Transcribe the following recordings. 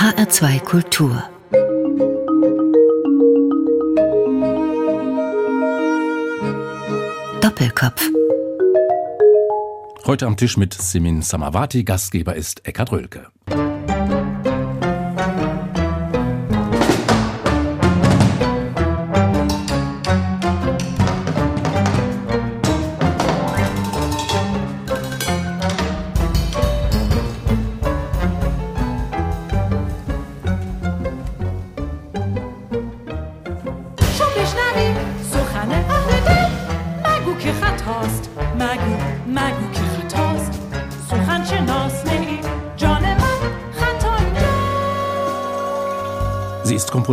HR2 Kultur. Doppelkopf. Heute am Tisch mit Simin Samavati, Gastgeber ist Eckhard Rölke.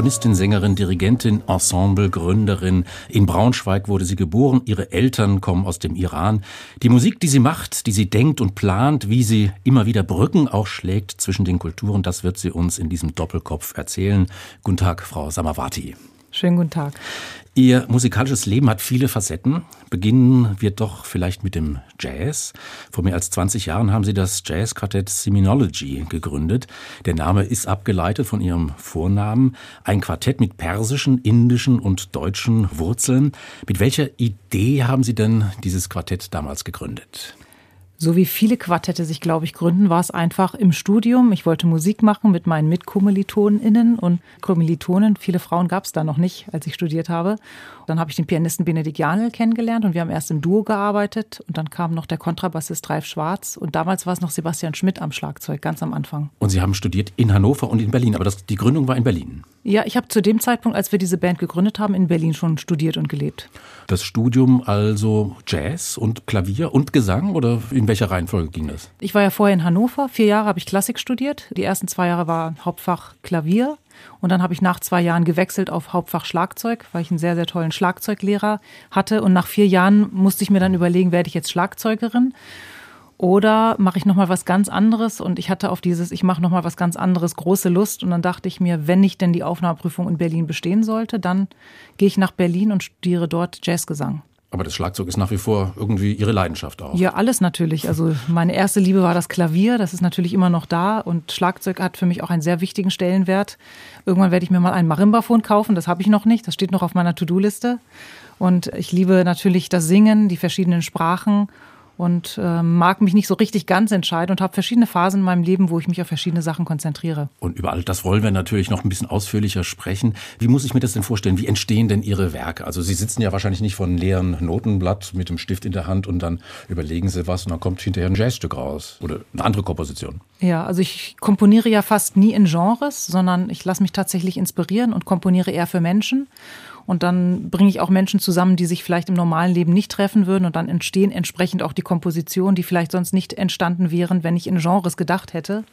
Komponistin, Sängerin, Dirigentin, Ensemble, Gründerin. In Braunschweig wurde sie geboren. Ihre Eltern kommen aus dem Iran. Die Musik, die sie macht, die sie denkt und plant, wie sie immer wieder Brücken auch schlägt zwischen den Kulturen, das wird sie uns in diesem Doppelkopf erzählen. Guten Tag, Frau Samavati. Schönen guten Tag. Ihr musikalisches Leben hat viele Facetten. Beginnen wir doch vielleicht mit dem Jazz. Vor mehr als 20 Jahren haben Sie das Jazzquartett Seminology gegründet. Der Name ist abgeleitet von Ihrem Vornamen. Ein Quartett mit persischen, indischen und deutschen Wurzeln. Mit welcher Idee haben Sie denn dieses Quartett damals gegründet? So wie viele Quartette sich, glaube ich, gründen, war es einfach im Studium. Ich wollte Musik machen mit meinen MitkommilitonInnen und Kommilitonen. Viele Frauen gab es da noch nicht, als ich studiert habe. Dann habe ich den Pianisten Benedikt Janel kennengelernt und wir haben erst im Duo gearbeitet. Und dann kam noch der Kontrabassist Ralf Schwarz. Und damals war es noch Sebastian Schmidt am Schlagzeug, ganz am Anfang. Und Sie haben studiert in Hannover und in Berlin, aber das, die Gründung war in Berlin. Ja, ich habe zu dem Zeitpunkt, als wir diese Band gegründet haben, in Berlin schon studiert und gelebt. Das Studium also Jazz und Klavier und Gesang oder in welcher Reihenfolge ging das? Ich war ja vorher in Hannover. Vier Jahre habe ich Klassik studiert. Die ersten zwei Jahre war Hauptfach Klavier. Und dann habe ich nach zwei Jahren gewechselt auf Hauptfach Schlagzeug, weil ich einen sehr, sehr tollen Schlagzeuglehrer hatte. Und nach vier Jahren musste ich mir dann überlegen, werde ich jetzt Schlagzeugerin? Oder mache ich nochmal was ganz anderes? Und ich hatte auf dieses, ich mache nochmal was ganz anderes, große Lust. Und dann dachte ich mir, wenn ich denn die Aufnahmeprüfung in Berlin bestehen sollte, dann gehe ich nach Berlin und studiere dort Jazzgesang. Aber das Schlagzeug ist nach wie vor irgendwie Ihre Leidenschaft auch. Ja, alles natürlich. Also meine erste Liebe war das Klavier, das ist natürlich immer noch da und Schlagzeug hat für mich auch einen sehr wichtigen Stellenwert. Irgendwann werde ich mir mal ein Marimbaphon kaufen, das habe ich noch nicht, das steht noch auf meiner To-Do-Liste. Und ich liebe natürlich das Singen, die verschiedenen Sprachen und äh, mag mich nicht so richtig ganz entscheiden und habe verschiedene Phasen in meinem Leben, wo ich mich auf verschiedene Sachen konzentriere. Und über all das wollen wir natürlich noch ein bisschen ausführlicher sprechen. Wie muss ich mir das denn vorstellen? Wie entstehen denn Ihre Werke? Also Sie sitzen ja wahrscheinlich nicht von leeren Notenblatt mit dem Stift in der Hand und dann überlegen Sie was und dann kommt hinterher ein Jazzstück raus oder eine andere Komposition. Ja, also ich komponiere ja fast nie in Genres, sondern ich lasse mich tatsächlich inspirieren und komponiere eher für Menschen. Und dann bringe ich auch Menschen zusammen, die sich vielleicht im normalen Leben nicht treffen würden. Und dann entstehen entsprechend auch die Kompositionen, die vielleicht sonst nicht entstanden wären, wenn ich in Genres gedacht hätte.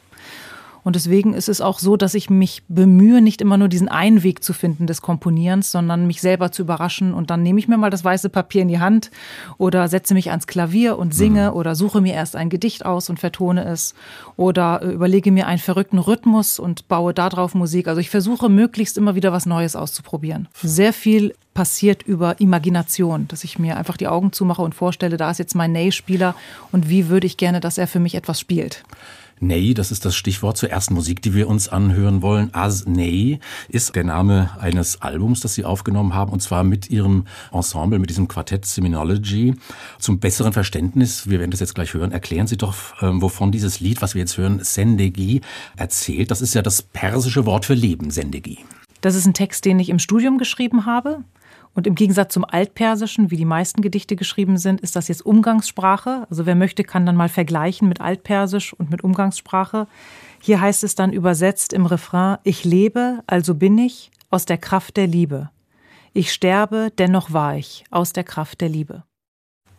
Und deswegen ist es auch so, dass ich mich bemühe, nicht immer nur diesen einen Weg zu finden des Komponierens, sondern mich selber zu überraschen. Und dann nehme ich mir mal das weiße Papier in die Hand oder setze mich ans Klavier und singe mhm. oder suche mir erst ein Gedicht aus und vertone es oder äh, überlege mir einen verrückten Rhythmus und baue darauf Musik. Also ich versuche möglichst immer wieder was Neues auszuprobieren. Sehr viel passiert über Imagination, dass ich mir einfach die Augen zumache und vorstelle, da ist jetzt mein Ney-Spieler und wie würde ich gerne, dass er für mich etwas spielt. Ney, das ist das Stichwort zur ersten Musik, die wir uns anhören wollen. As Ney ist der Name eines Albums, das Sie aufgenommen haben, und zwar mit Ihrem Ensemble, mit diesem Quartett Seminology. Zum besseren Verständnis, wir werden das jetzt gleich hören, erklären Sie doch, ähm, wovon dieses Lied, was wir jetzt hören, Sendegi, erzählt. Das ist ja das persische Wort für Leben, Sendegi. Das ist ein Text, den ich im Studium geschrieben habe. Und im Gegensatz zum Altpersischen, wie die meisten Gedichte geschrieben sind, ist das jetzt Umgangssprache. Also wer möchte, kann dann mal vergleichen mit Altpersisch und mit Umgangssprache. Hier heißt es dann übersetzt im Refrain, ich lebe, also bin ich, aus der Kraft der Liebe. Ich sterbe, dennoch war ich, aus der Kraft der Liebe.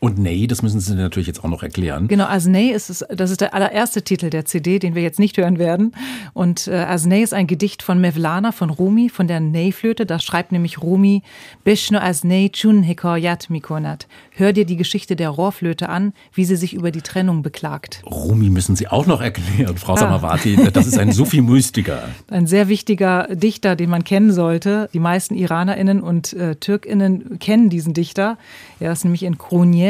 Und Ney, das müssen Sie natürlich jetzt auch noch erklären. Genau, Asney ist es, das ist der allererste Titel der CD, den wir jetzt nicht hören werden. Und äh, Asney ist ein Gedicht von Mevlana, von Rumi, von der Ney-Flöte. Da schreibt nämlich Rumi, Bishnu Asney chun hikoyat mikonat. Hör dir die Geschichte der Rohrflöte an, wie sie sich über die Trennung beklagt. Rumi müssen Sie auch noch erklären, Frau ah. Samawati. Das ist ein Sufi-Mystiker. Ein sehr wichtiger Dichter, den man kennen sollte. Die meisten IranerInnen und äh, TürkInnen kennen diesen Dichter. Er ist nämlich in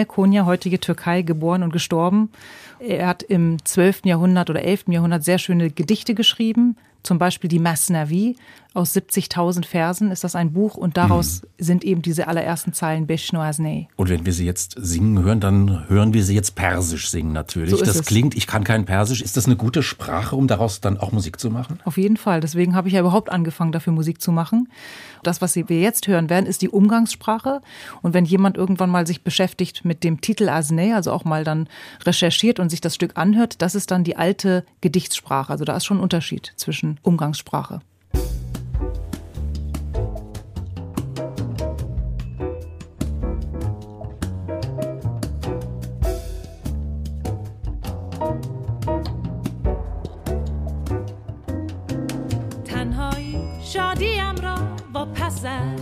Konya, heutige Türkei, geboren und gestorben. Er hat im 12. Jahrhundert oder 11. Jahrhundert sehr schöne Gedichte geschrieben, zum Beispiel die Masnavi aus 70.000 Versen ist das ein Buch und daraus mhm. sind eben diese allerersten Zeilen Beshno Asnei. Und wenn wir sie jetzt singen hören, dann hören wir sie jetzt persisch singen natürlich. So das es. klingt, ich kann kein Persisch. Ist das eine gute Sprache, um daraus dann auch Musik zu machen? Auf jeden Fall. Deswegen habe ich ja überhaupt angefangen, dafür Musik zu machen. Das, was wir jetzt hören werden, ist die Umgangssprache. Und wenn jemand irgendwann mal sich beschäftigt mit dem Titel Asnei, also auch mal dann recherchiert und sich das Stück anhört, das ist dann die alte Gedichtssprache. Also da ist schon ein Unterschied zwischen Umgangssprache. پسد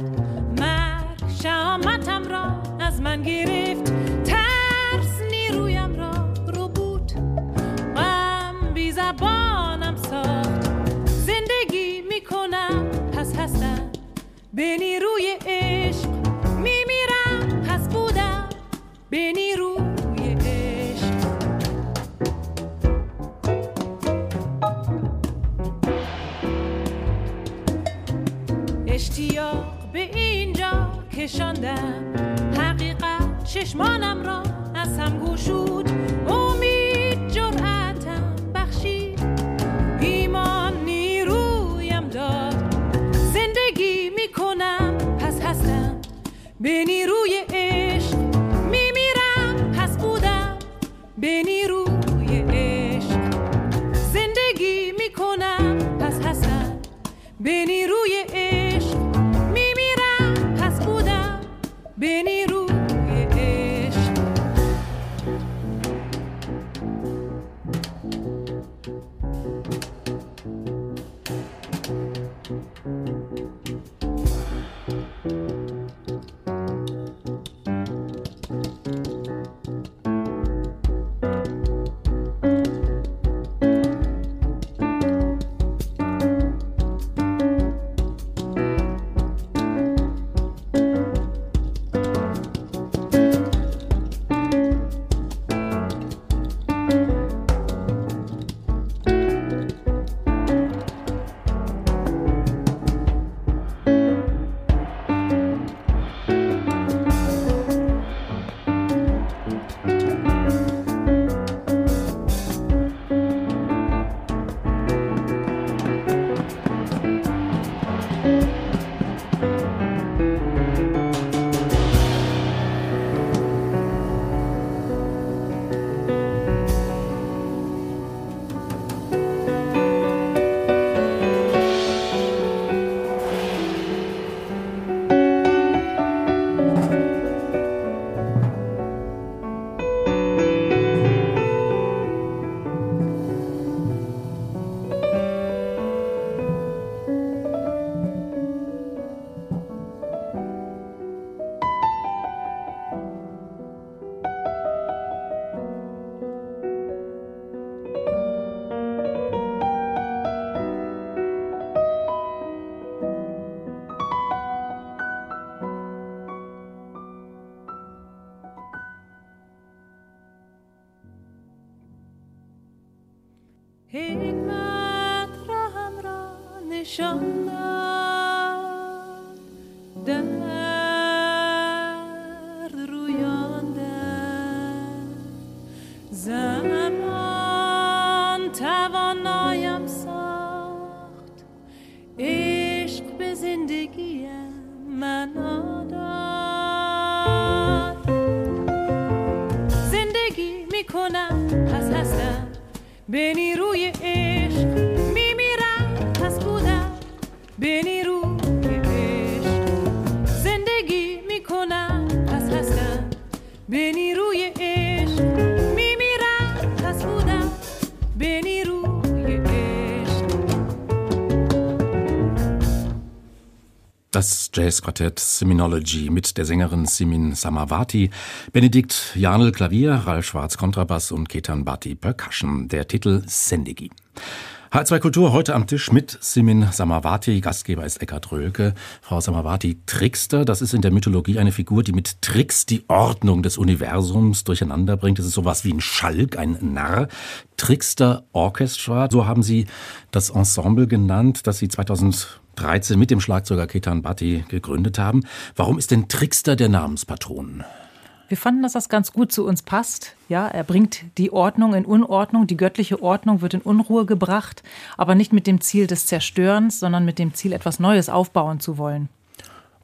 مرگ شامتم را از من گرفت. ترس نیرویم را رو بود. غم بی زبانم ساخت. زندگی می‌کنم پس هستم به نیروی عشق. میمیرم پس بودم به نیرو اشتیاق به اینجا کشاندم حقیقت چشمانم را از هم گشود. امید جرعتم بخشید. ایمان نیرویم داد. زندگی می‌کنم پس هستم. به نیرو Jazzquartett Seminology mit der Sängerin Simin Samavati, Benedikt Janel Klavier, Ralf Schwarz Kontrabass und Ketan Bhatti Percussion. Der Titel Sendegi. H2 Kultur heute am Tisch mit Simin Samavati. Gastgeber ist Eckhard Rölke. Frau Samavati, Trickster, das ist in der Mythologie eine Figur, die mit Tricks die Ordnung des Universums durcheinander bringt. Das ist sowas wie ein Schalk, ein Narr. Trickster Orchestra, so haben Sie das Ensemble genannt, das Sie 2013 mit dem Schlagzeuger Ketan Bhatti gegründet haben. Warum ist denn Trickster der Namenspatron? Wir fanden, dass das ganz gut zu uns passt. Ja, er bringt die Ordnung in Unordnung, die göttliche Ordnung wird in Unruhe gebracht, aber nicht mit dem Ziel des Zerstörens, sondern mit dem Ziel, etwas Neues aufbauen zu wollen.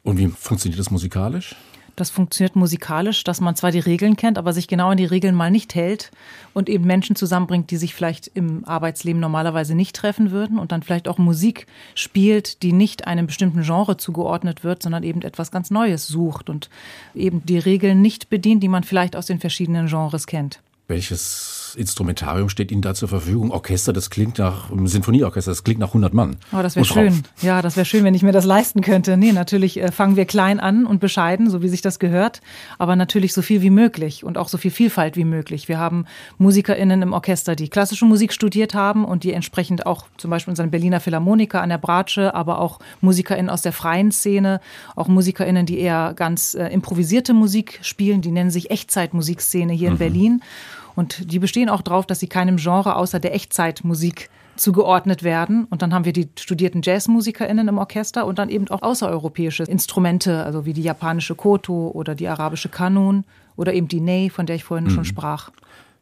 Und wie funktioniert das musikalisch? Das funktioniert musikalisch, dass man zwar die Regeln kennt, aber sich genau an die Regeln mal nicht hält und eben Menschen zusammenbringt, die sich vielleicht im Arbeitsleben normalerweise nicht treffen würden und dann vielleicht auch Musik spielt, die nicht einem bestimmten Genre zugeordnet wird, sondern eben etwas ganz Neues sucht und eben die Regeln nicht bedient, die man vielleicht aus den verschiedenen Genres kennt. Welches Instrumentarium steht Ihnen da zur Verfügung? Orchester, das klingt nach einem Sinfonieorchester, das klingt nach 100 Mann. Oh, das wäre schön. Ja, das wäre schön, wenn ich mir das leisten könnte. Nee, natürlich äh, fangen wir klein an und bescheiden, so wie sich das gehört, aber natürlich so viel wie möglich und auch so viel Vielfalt wie möglich. Wir haben MusikerInnen im Orchester, die klassische Musik studiert haben und die entsprechend auch zum Beispiel unseren Berliner Philharmoniker an der Bratsche, aber auch MusikerInnen aus der freien Szene, auch MusikerInnen, die eher ganz äh, improvisierte Musik spielen, die nennen sich Echtzeitmusikszene hier mhm. in Berlin. Und die bestehen auch darauf, dass sie keinem Genre außer der Echtzeitmusik zugeordnet werden. Und dann haben wir die studierten JazzmusikerInnen im Orchester und dann eben auch außereuropäische Instrumente, also wie die japanische Koto oder die arabische Kanun oder eben die Ney, von der ich vorhin mhm. schon sprach.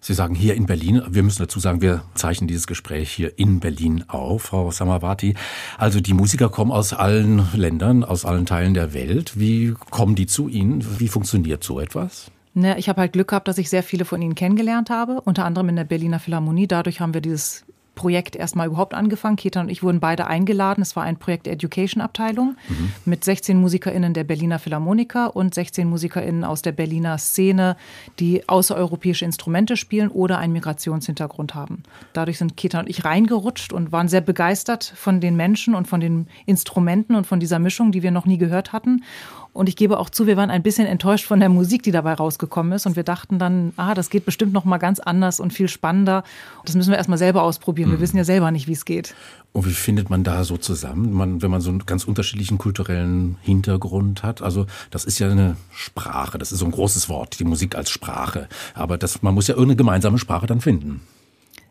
Sie sagen hier in Berlin, wir müssen dazu sagen, wir zeichnen dieses Gespräch hier in Berlin auf, Frau Samavati. Also die Musiker kommen aus allen Ländern, aus allen Teilen der Welt. Wie kommen die zu Ihnen? Wie funktioniert so etwas? Ne, ich habe halt Glück gehabt, dass ich sehr viele von ihnen kennengelernt habe, unter anderem in der Berliner Philharmonie. Dadurch haben wir dieses Projekt erstmal überhaupt angefangen. Ketan und ich wurden beide eingeladen. Es war ein Projekt der Education-Abteilung mhm. mit 16 MusikerInnen der Berliner Philharmoniker und 16 MusikerInnen aus der Berliner Szene, die außereuropäische Instrumente spielen oder einen Migrationshintergrund haben. Dadurch sind Ketan und ich reingerutscht und waren sehr begeistert von den Menschen und von den Instrumenten und von dieser Mischung, die wir noch nie gehört hatten. Und ich gebe auch zu, wir waren ein bisschen enttäuscht von der Musik, die dabei rausgekommen ist. Und wir dachten dann, ah, das geht bestimmt noch mal ganz anders und viel spannender. Das müssen wir erstmal selber ausprobieren. Wir mhm. wissen ja selber nicht, wie es geht. Und wie findet man da so zusammen, man, wenn man so einen ganz unterschiedlichen kulturellen Hintergrund hat? Also das ist ja eine Sprache, das ist so ein großes Wort, die Musik als Sprache. Aber das, man muss ja irgendeine gemeinsame Sprache dann finden.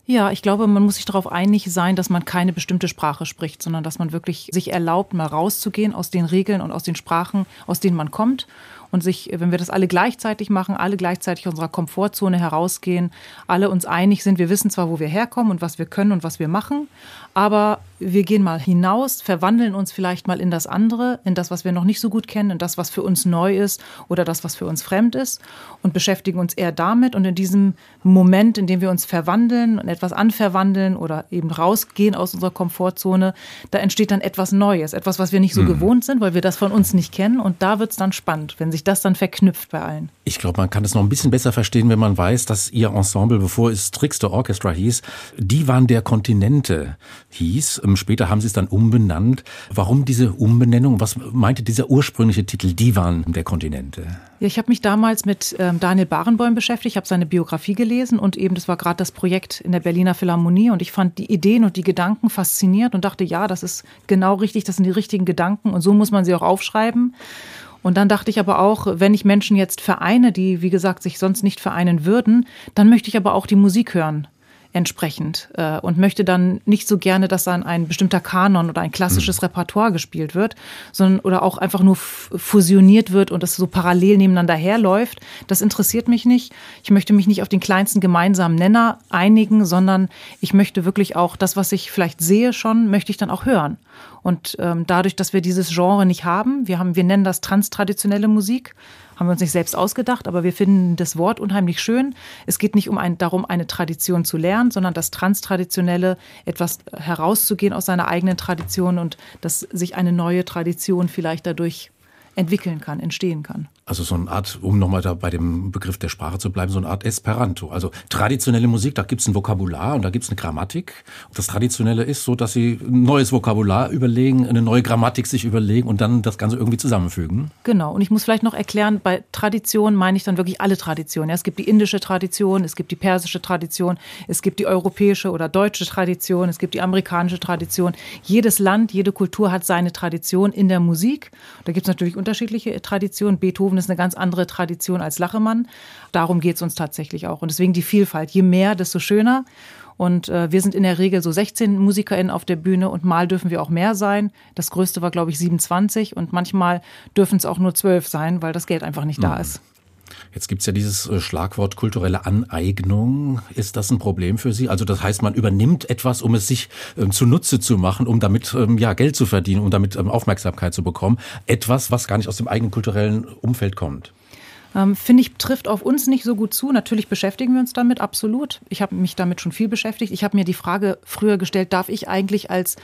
Ja, ich glaube, man muss sich darauf einig sein, dass man keine bestimmte Sprache spricht, sondern dass man wirklich sich erlaubt, mal rauszugehen aus den Regeln und aus den Sprachen, aus denen man kommt und sich, wenn wir das alle gleichzeitig machen, alle gleichzeitig aus unserer Komfortzone herausgehen, alle uns einig sind, wir wissen zwar, wo wir herkommen und was wir können und was wir machen, aber wir gehen mal hinaus, verwandeln uns vielleicht mal in das andere, in das, was wir noch nicht so gut kennen, in das, was für uns neu ist oder das, was für uns fremd ist und beschäftigen uns eher damit. Und in diesem Moment, in dem wir uns verwandeln und etwas anverwandeln oder eben rausgehen aus unserer Komfortzone, da entsteht dann etwas Neues, etwas, was wir nicht so mhm. gewohnt sind, weil wir das von uns nicht kennen. Und da wird es dann spannend, wenn sich das dann verknüpft bei allen. Ich glaube, man kann es noch ein bisschen besser verstehen, wenn man weiß, dass Ihr Ensemble, bevor es Trickster Orchestra hieß, die waren der Kontinente hieß. Ähm, später haben sie es dann umbenannt. Warum diese Umbenennung? Was meinte dieser ursprüngliche Titel Divan der Kontinente? Ja, ich habe mich damals mit ähm, Daniel Barenboim beschäftigt, ich habe seine Biografie gelesen und eben das war gerade das Projekt in der Berliner Philharmonie und ich fand die Ideen und die Gedanken faszinierend und dachte, ja, das ist genau richtig, das sind die richtigen Gedanken und so muss man sie auch aufschreiben. Und dann dachte ich aber auch, wenn ich Menschen jetzt vereine, die, wie gesagt, sich sonst nicht vereinen würden, dann möchte ich aber auch die Musik hören entsprechend äh, und möchte dann nicht so gerne, dass dann ein bestimmter Kanon oder ein klassisches mhm. Repertoire gespielt wird, sondern oder auch einfach nur fusioniert wird und das so parallel nebeneinander herläuft. Das interessiert mich nicht. Ich möchte mich nicht auf den kleinsten gemeinsamen Nenner einigen, sondern ich möchte wirklich auch das, was ich vielleicht sehe schon, möchte ich dann auch hören. Und ähm, dadurch, dass wir dieses Genre nicht haben, wir haben, wir nennen das transtraditionelle Musik, haben wir uns nicht selbst ausgedacht, aber wir finden das Wort unheimlich schön. Es geht nicht um ein, darum, eine Tradition zu lernen, sondern das Transtraditionelle, etwas herauszugehen aus seiner eigenen Tradition und dass sich eine neue Tradition vielleicht dadurch entwickeln kann, entstehen kann. Also so eine Art, um nochmal da bei dem Begriff der Sprache zu bleiben, so eine Art Esperanto. Also traditionelle Musik, da gibt es ein Vokabular und da gibt es eine Grammatik. Das Traditionelle ist so, dass sie ein neues Vokabular überlegen, eine neue Grammatik sich überlegen und dann das Ganze irgendwie zusammenfügen. Genau. Und ich muss vielleicht noch erklären, bei Tradition meine ich dann wirklich alle Traditionen. Ja, es gibt die indische Tradition, es gibt die persische Tradition, es gibt die europäische oder deutsche Tradition, es gibt die amerikanische Tradition. Jedes Land, jede Kultur hat seine Tradition in der Musik. Da gibt es natürlich unterschiedliche Traditionen. Beethoven Beethoven ist eine ganz andere Tradition als Lachemann. Darum geht es uns tatsächlich auch. Und deswegen die Vielfalt. Je mehr, desto schöner. Und äh, wir sind in der Regel so 16 MusikerInnen auf der Bühne und mal dürfen wir auch mehr sein. Das größte war, glaube ich, 27 und manchmal dürfen es auch nur 12 sein, weil das Geld einfach nicht da mhm. ist. Jetzt gibt es ja dieses äh, Schlagwort kulturelle Aneignung. Ist das ein Problem für Sie? Also das heißt, man übernimmt etwas, um es sich ähm, zunutze zu machen, um damit ähm, ja, Geld zu verdienen, um damit ähm, Aufmerksamkeit zu bekommen. Etwas, was gar nicht aus dem eigenen kulturellen Umfeld kommt. Ähm, Finde ich, trifft auf uns nicht so gut zu. Natürlich beschäftigen wir uns damit, absolut. Ich habe mich damit schon viel beschäftigt. Ich habe mir die Frage früher gestellt, darf ich eigentlich als,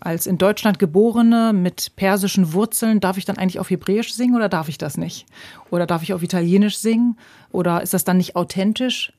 als in Deutschland geborene mit persischen Wurzeln, darf ich dann eigentlich auf Hebräisch singen oder darf ich das nicht? Oder darf ich auf Italienisch singen? Oder ist das dann nicht authentisch?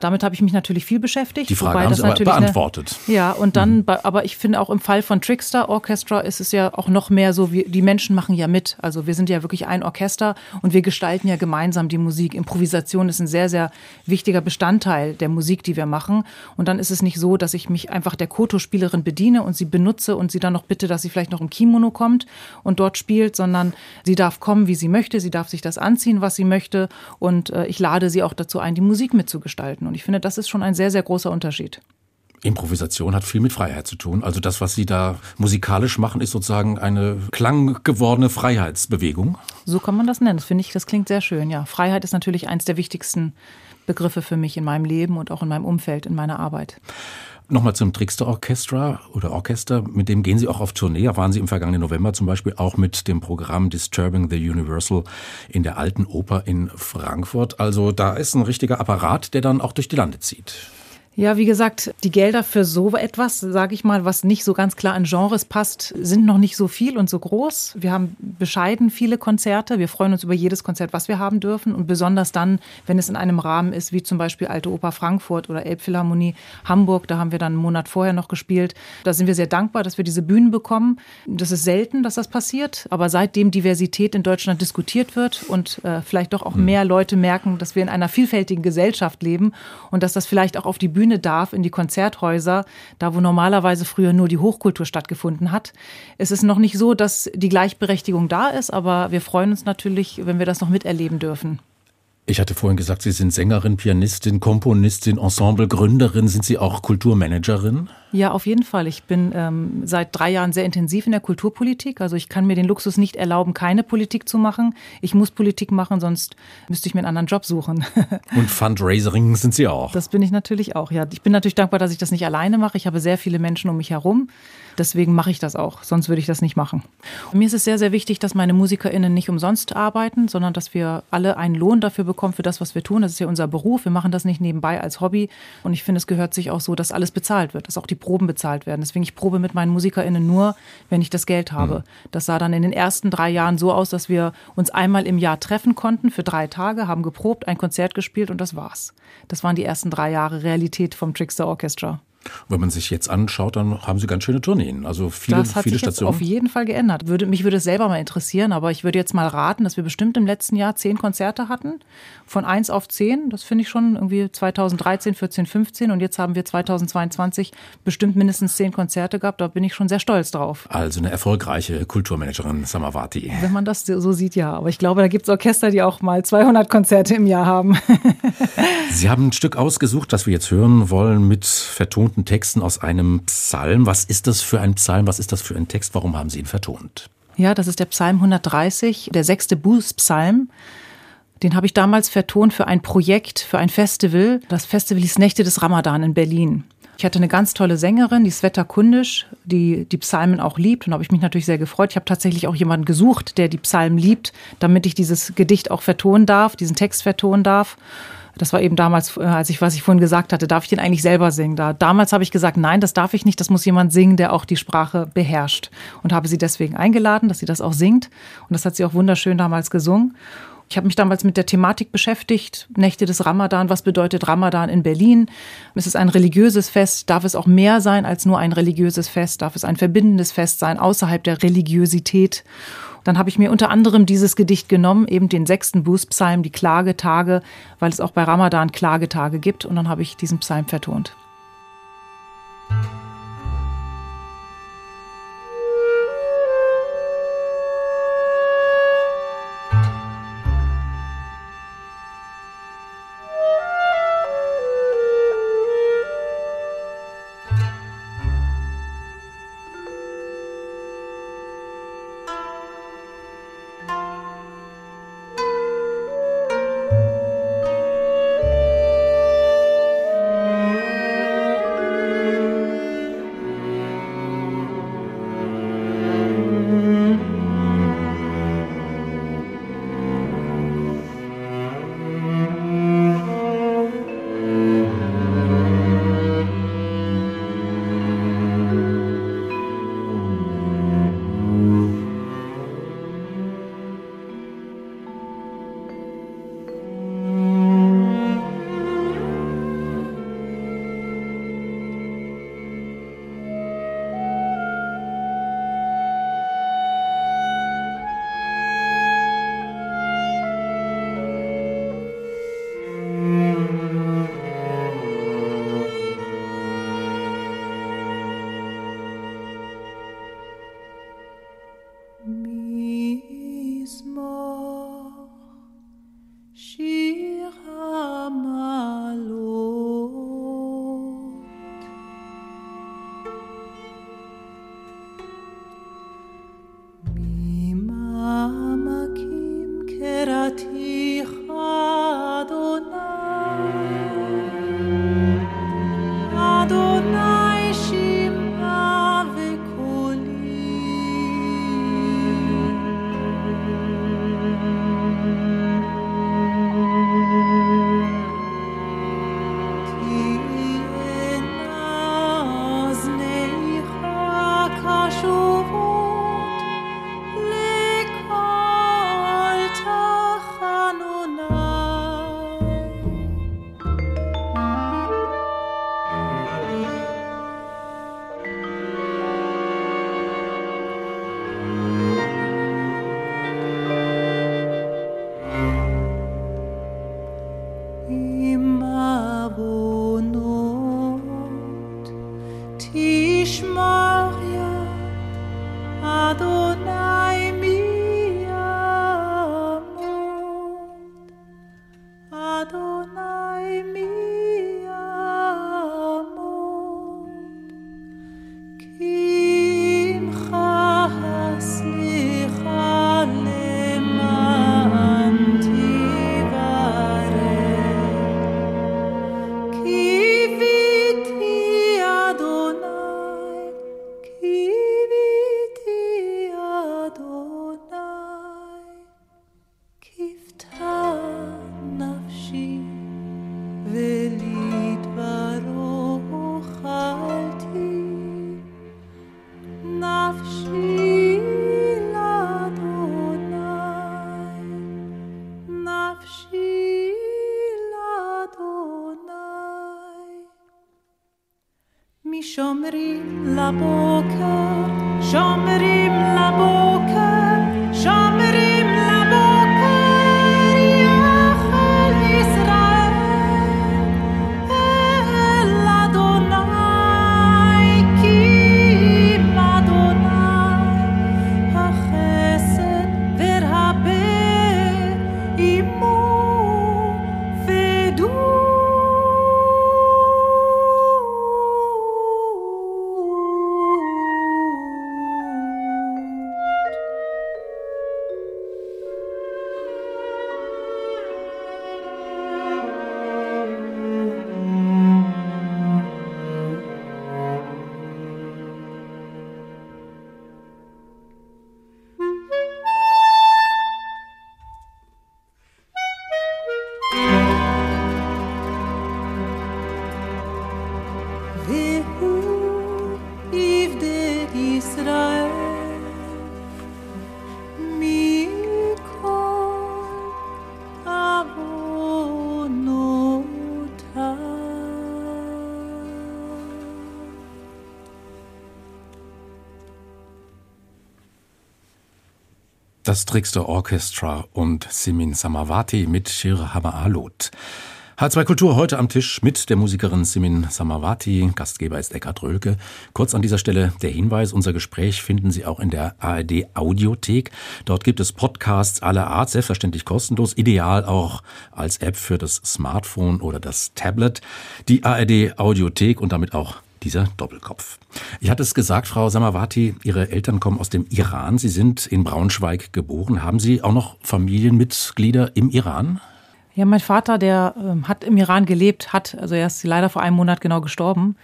Damit habe ich mich natürlich viel beschäftigt. Die Frage haben Sie aber beantwortet. Eine, ja, und dann, mhm. aber ich finde auch im Fall von Trickster Orchestra ist es ja auch noch mehr so, wie, die Menschen machen ja mit. Also wir sind ja wirklich ein Orchester und wir gestalten ja gemeinsam die Musik. Improvisation ist ein sehr, sehr wichtiger Bestandteil der Musik, die wir machen. Und dann ist es nicht so, dass ich mich einfach der Koto-Spielerin bediene und sie benutze und sie dann noch bitte, dass sie vielleicht noch im Kimono kommt und dort spielt, sondern sie darf kommen, wie sie möchte. Sie darf sich das anziehen, was sie möchte. Und äh, ich lade sie auch dazu ein, die Musik mitzugestalten. Und ich finde, das ist schon ein sehr, sehr großer Unterschied. Improvisation hat viel mit Freiheit zu tun. Also das, was Sie da musikalisch machen, ist sozusagen eine klanggewordene Freiheitsbewegung. So kann man das nennen. Das finde ich, das klingt sehr schön. Ja, Freiheit ist natürlich eines der wichtigsten Begriffe für mich in meinem Leben und auch in meinem Umfeld, in meiner Arbeit. Nochmal zum Trickster Orchestra oder Orchester, mit dem gehen Sie auch auf Tournee. Da waren Sie im vergangenen November zum Beispiel auch mit dem Programm Disturbing the Universal in der Alten Oper in Frankfurt. Also da ist ein richtiger Apparat, der dann auch durch die Lande zieht. Ja, wie gesagt, die Gelder für so etwas, sage ich mal, was nicht so ganz klar in Genres passt, sind noch nicht so viel und so groß. Wir haben bescheiden viele Konzerte. Wir freuen uns über jedes Konzert, was wir haben dürfen. Und besonders dann, wenn es in einem Rahmen ist, wie zum Beispiel Alte Oper Frankfurt oder Elbphilharmonie Hamburg. Da haben wir dann einen Monat vorher noch gespielt. Da sind wir sehr dankbar, dass wir diese Bühnen bekommen. Das ist selten, dass das passiert. Aber seitdem Diversität in Deutschland diskutiert wird und äh, vielleicht doch auch hm. mehr Leute merken, dass wir in einer vielfältigen Gesellschaft leben und dass das vielleicht auch auf die Bühne Bühne darf, in die Konzerthäuser, da wo normalerweise früher nur die Hochkultur stattgefunden hat. Es ist noch nicht so, dass die Gleichberechtigung da ist, aber wir freuen uns natürlich, wenn wir das noch miterleben dürfen. Ich hatte vorhin gesagt, Sie sind Sängerin, Pianistin, Komponistin, Ensemblegründerin. Sind Sie auch Kulturmanagerin? Ja, auf jeden Fall. Ich bin ähm, seit drei Jahren sehr intensiv in der Kulturpolitik. Also ich kann mir den Luxus nicht erlauben, keine Politik zu machen. Ich muss Politik machen, sonst müsste ich mir einen anderen Job suchen. Und Fundraising sind Sie auch? Das bin ich natürlich auch, ja. Ich bin natürlich dankbar, dass ich das nicht alleine mache. Ich habe sehr viele Menschen um mich herum. Deswegen mache ich das auch. Sonst würde ich das nicht machen. Und mir ist es sehr, sehr wichtig, dass meine MusikerInnen nicht umsonst arbeiten, sondern dass wir alle einen Lohn dafür bekommen für das, was wir tun. Das ist ja unser Beruf. Wir machen das nicht nebenbei als Hobby. Und ich finde, es gehört sich auch so, dass alles bezahlt wird, dass auch die Proben bezahlt werden. Deswegen ich probe mit meinen MusikerInnen nur, wenn ich das Geld habe. Mhm. Das sah dann in den ersten drei Jahren so aus, dass wir uns einmal im Jahr treffen konnten für drei Tage, haben geprobt, ein Konzert gespielt und das war's. Das waren die ersten drei Jahre Realität vom Trickster Orchestra. Wenn man sich jetzt anschaut, dann haben Sie ganz schöne Tourneen. Also viele, das hat viele sich Stationen. Jetzt auf jeden Fall geändert. Würde, mich würde es selber mal interessieren, aber ich würde jetzt mal raten, dass wir bestimmt im letzten Jahr zehn Konzerte hatten. Von eins auf zehn. Das finde ich schon irgendwie 2013, 14, 15. Und jetzt haben wir 2022 bestimmt mindestens zehn Konzerte gehabt. Da bin ich schon sehr stolz drauf. Also eine erfolgreiche Kulturmanagerin Samavati. Wenn man das so sieht, ja. Aber ich glaube, da gibt es Orchester, die auch mal 200 Konzerte im Jahr haben. Sie haben ein Stück ausgesucht, das wir jetzt hören wollen mit vertonten Texten aus einem Psalm. Was ist das für ein Psalm? Was ist das für ein Text? Warum haben Sie ihn vertont? Ja, das ist der Psalm 130, der sechste Bußpsalm. Den habe ich damals vertont für ein Projekt, für ein Festival. Das Festival hieß Nächte des Ramadan in Berlin. Ich hatte eine ganz tolle Sängerin, die Sveta Kundisch, die die Psalmen auch liebt und habe ich mich natürlich sehr gefreut. Ich habe tatsächlich auch jemanden gesucht, der die Psalmen liebt, damit ich dieses Gedicht auch vertonen darf, diesen Text vertonen darf. Das war eben damals, äh, als ich, was ich vorhin gesagt hatte, darf ich den eigentlich selber singen? Da, damals habe ich gesagt, nein, das darf ich nicht, das muss jemand singen, der auch die Sprache beherrscht. Und habe sie deswegen eingeladen, dass sie das auch singt. Und das hat sie auch wunderschön damals gesungen. Ich habe mich damals mit der Thematik beschäftigt, Nächte des Ramadan, was bedeutet Ramadan in Berlin? Es ist ein religiöses Fest, darf es auch mehr sein als nur ein religiöses Fest, darf es ein verbindendes Fest sein, außerhalb der Religiosität? Dann habe ich mir unter anderem dieses Gedicht genommen, eben den sechsten Bußpsalm, die Klagetage, weil es auch bei Ramadan Klagetage gibt. Und dann habe ich diesen Psalm vertont. Das Trickster Orchestra und Simin Samavati mit Shir Hamaalot. H2 Kultur heute am Tisch mit der Musikerin Simin Samavati. Gastgeber ist Eckhard Rölke. Kurz an dieser Stelle der Hinweis, unser Gespräch finden Sie auch in der ARD Audiothek. Dort gibt es Podcasts aller Art, selbstverständlich kostenlos, ideal auch als App für das Smartphone oder das Tablet. Die ARD Audiothek und damit auch dieser Doppelkopf. Ich hatte es gesagt, Frau Samavati, Ihre Eltern kommen aus dem Iran. Sie sind in Braunschweig geboren. Haben Sie auch noch Familienmitglieder im Iran? Ja, mein Vater, der äh, hat im Iran gelebt, hat, also er ist leider vor einem Monat genau gestorben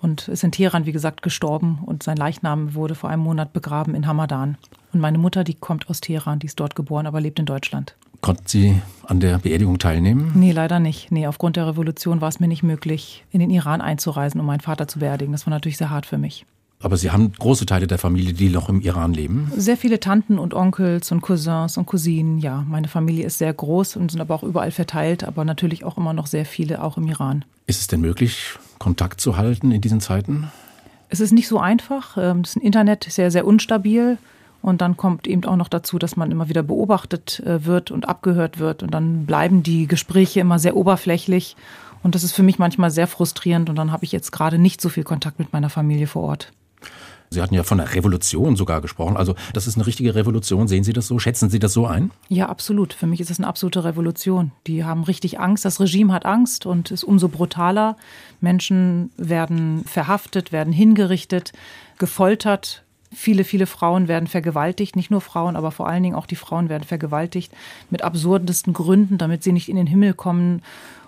und ist in Teheran, wie gesagt, gestorben und sein Leichnam wurde vor einem Monat begraben in Hamadan. Und meine Mutter, die kommt aus Teheran, die ist dort geboren, aber lebt in Deutschland. Konnten Sie an der Beerdigung teilnehmen? Nee, leider nicht. Nee, aufgrund der Revolution war es mir nicht möglich, in den Iran einzureisen, um meinen Vater zu beerdigen. Das war natürlich sehr hart für mich. Aber Sie haben große Teile der Familie, die noch im Iran leben? Sehr viele Tanten und Onkels und Cousins und Cousinen. Ja, meine Familie ist sehr groß und sind aber auch überall verteilt, aber natürlich auch immer noch sehr viele, auch im Iran. Ist es denn möglich, Kontakt zu halten in diesen Zeiten? Es ist nicht so einfach. Ähm, das Internet ist sehr, sehr unstabil. Und dann kommt eben auch noch dazu, dass man immer wieder beobachtet äh, wird und abgehört wird. Und dann bleiben die Gespräche immer sehr oberflächlich. Und das ist für mich manchmal sehr frustrierend. Und dann habe ich jetzt gerade nicht so viel Kontakt mit meiner Familie vor Ort. Sie hatten ja von einer Revolution sogar gesprochen. Also das ist eine richtige Revolution. Sehen Sie das so? Schätzen Sie das so ein? Ja, absolut. Für mich ist das eine absolute Revolution. Die haben richtig Angst. Das Regime hat Angst und ist umso brutaler. Menschen werden verhaftet, werden hingerichtet, gefoltert. Viele, viele Frauen werden vergewaltigt. Nicht nur Frauen, aber vor allen Dingen auch die Frauen werden vergewaltigt mit absurdesten Gründen, damit sie nicht in den Himmel kommen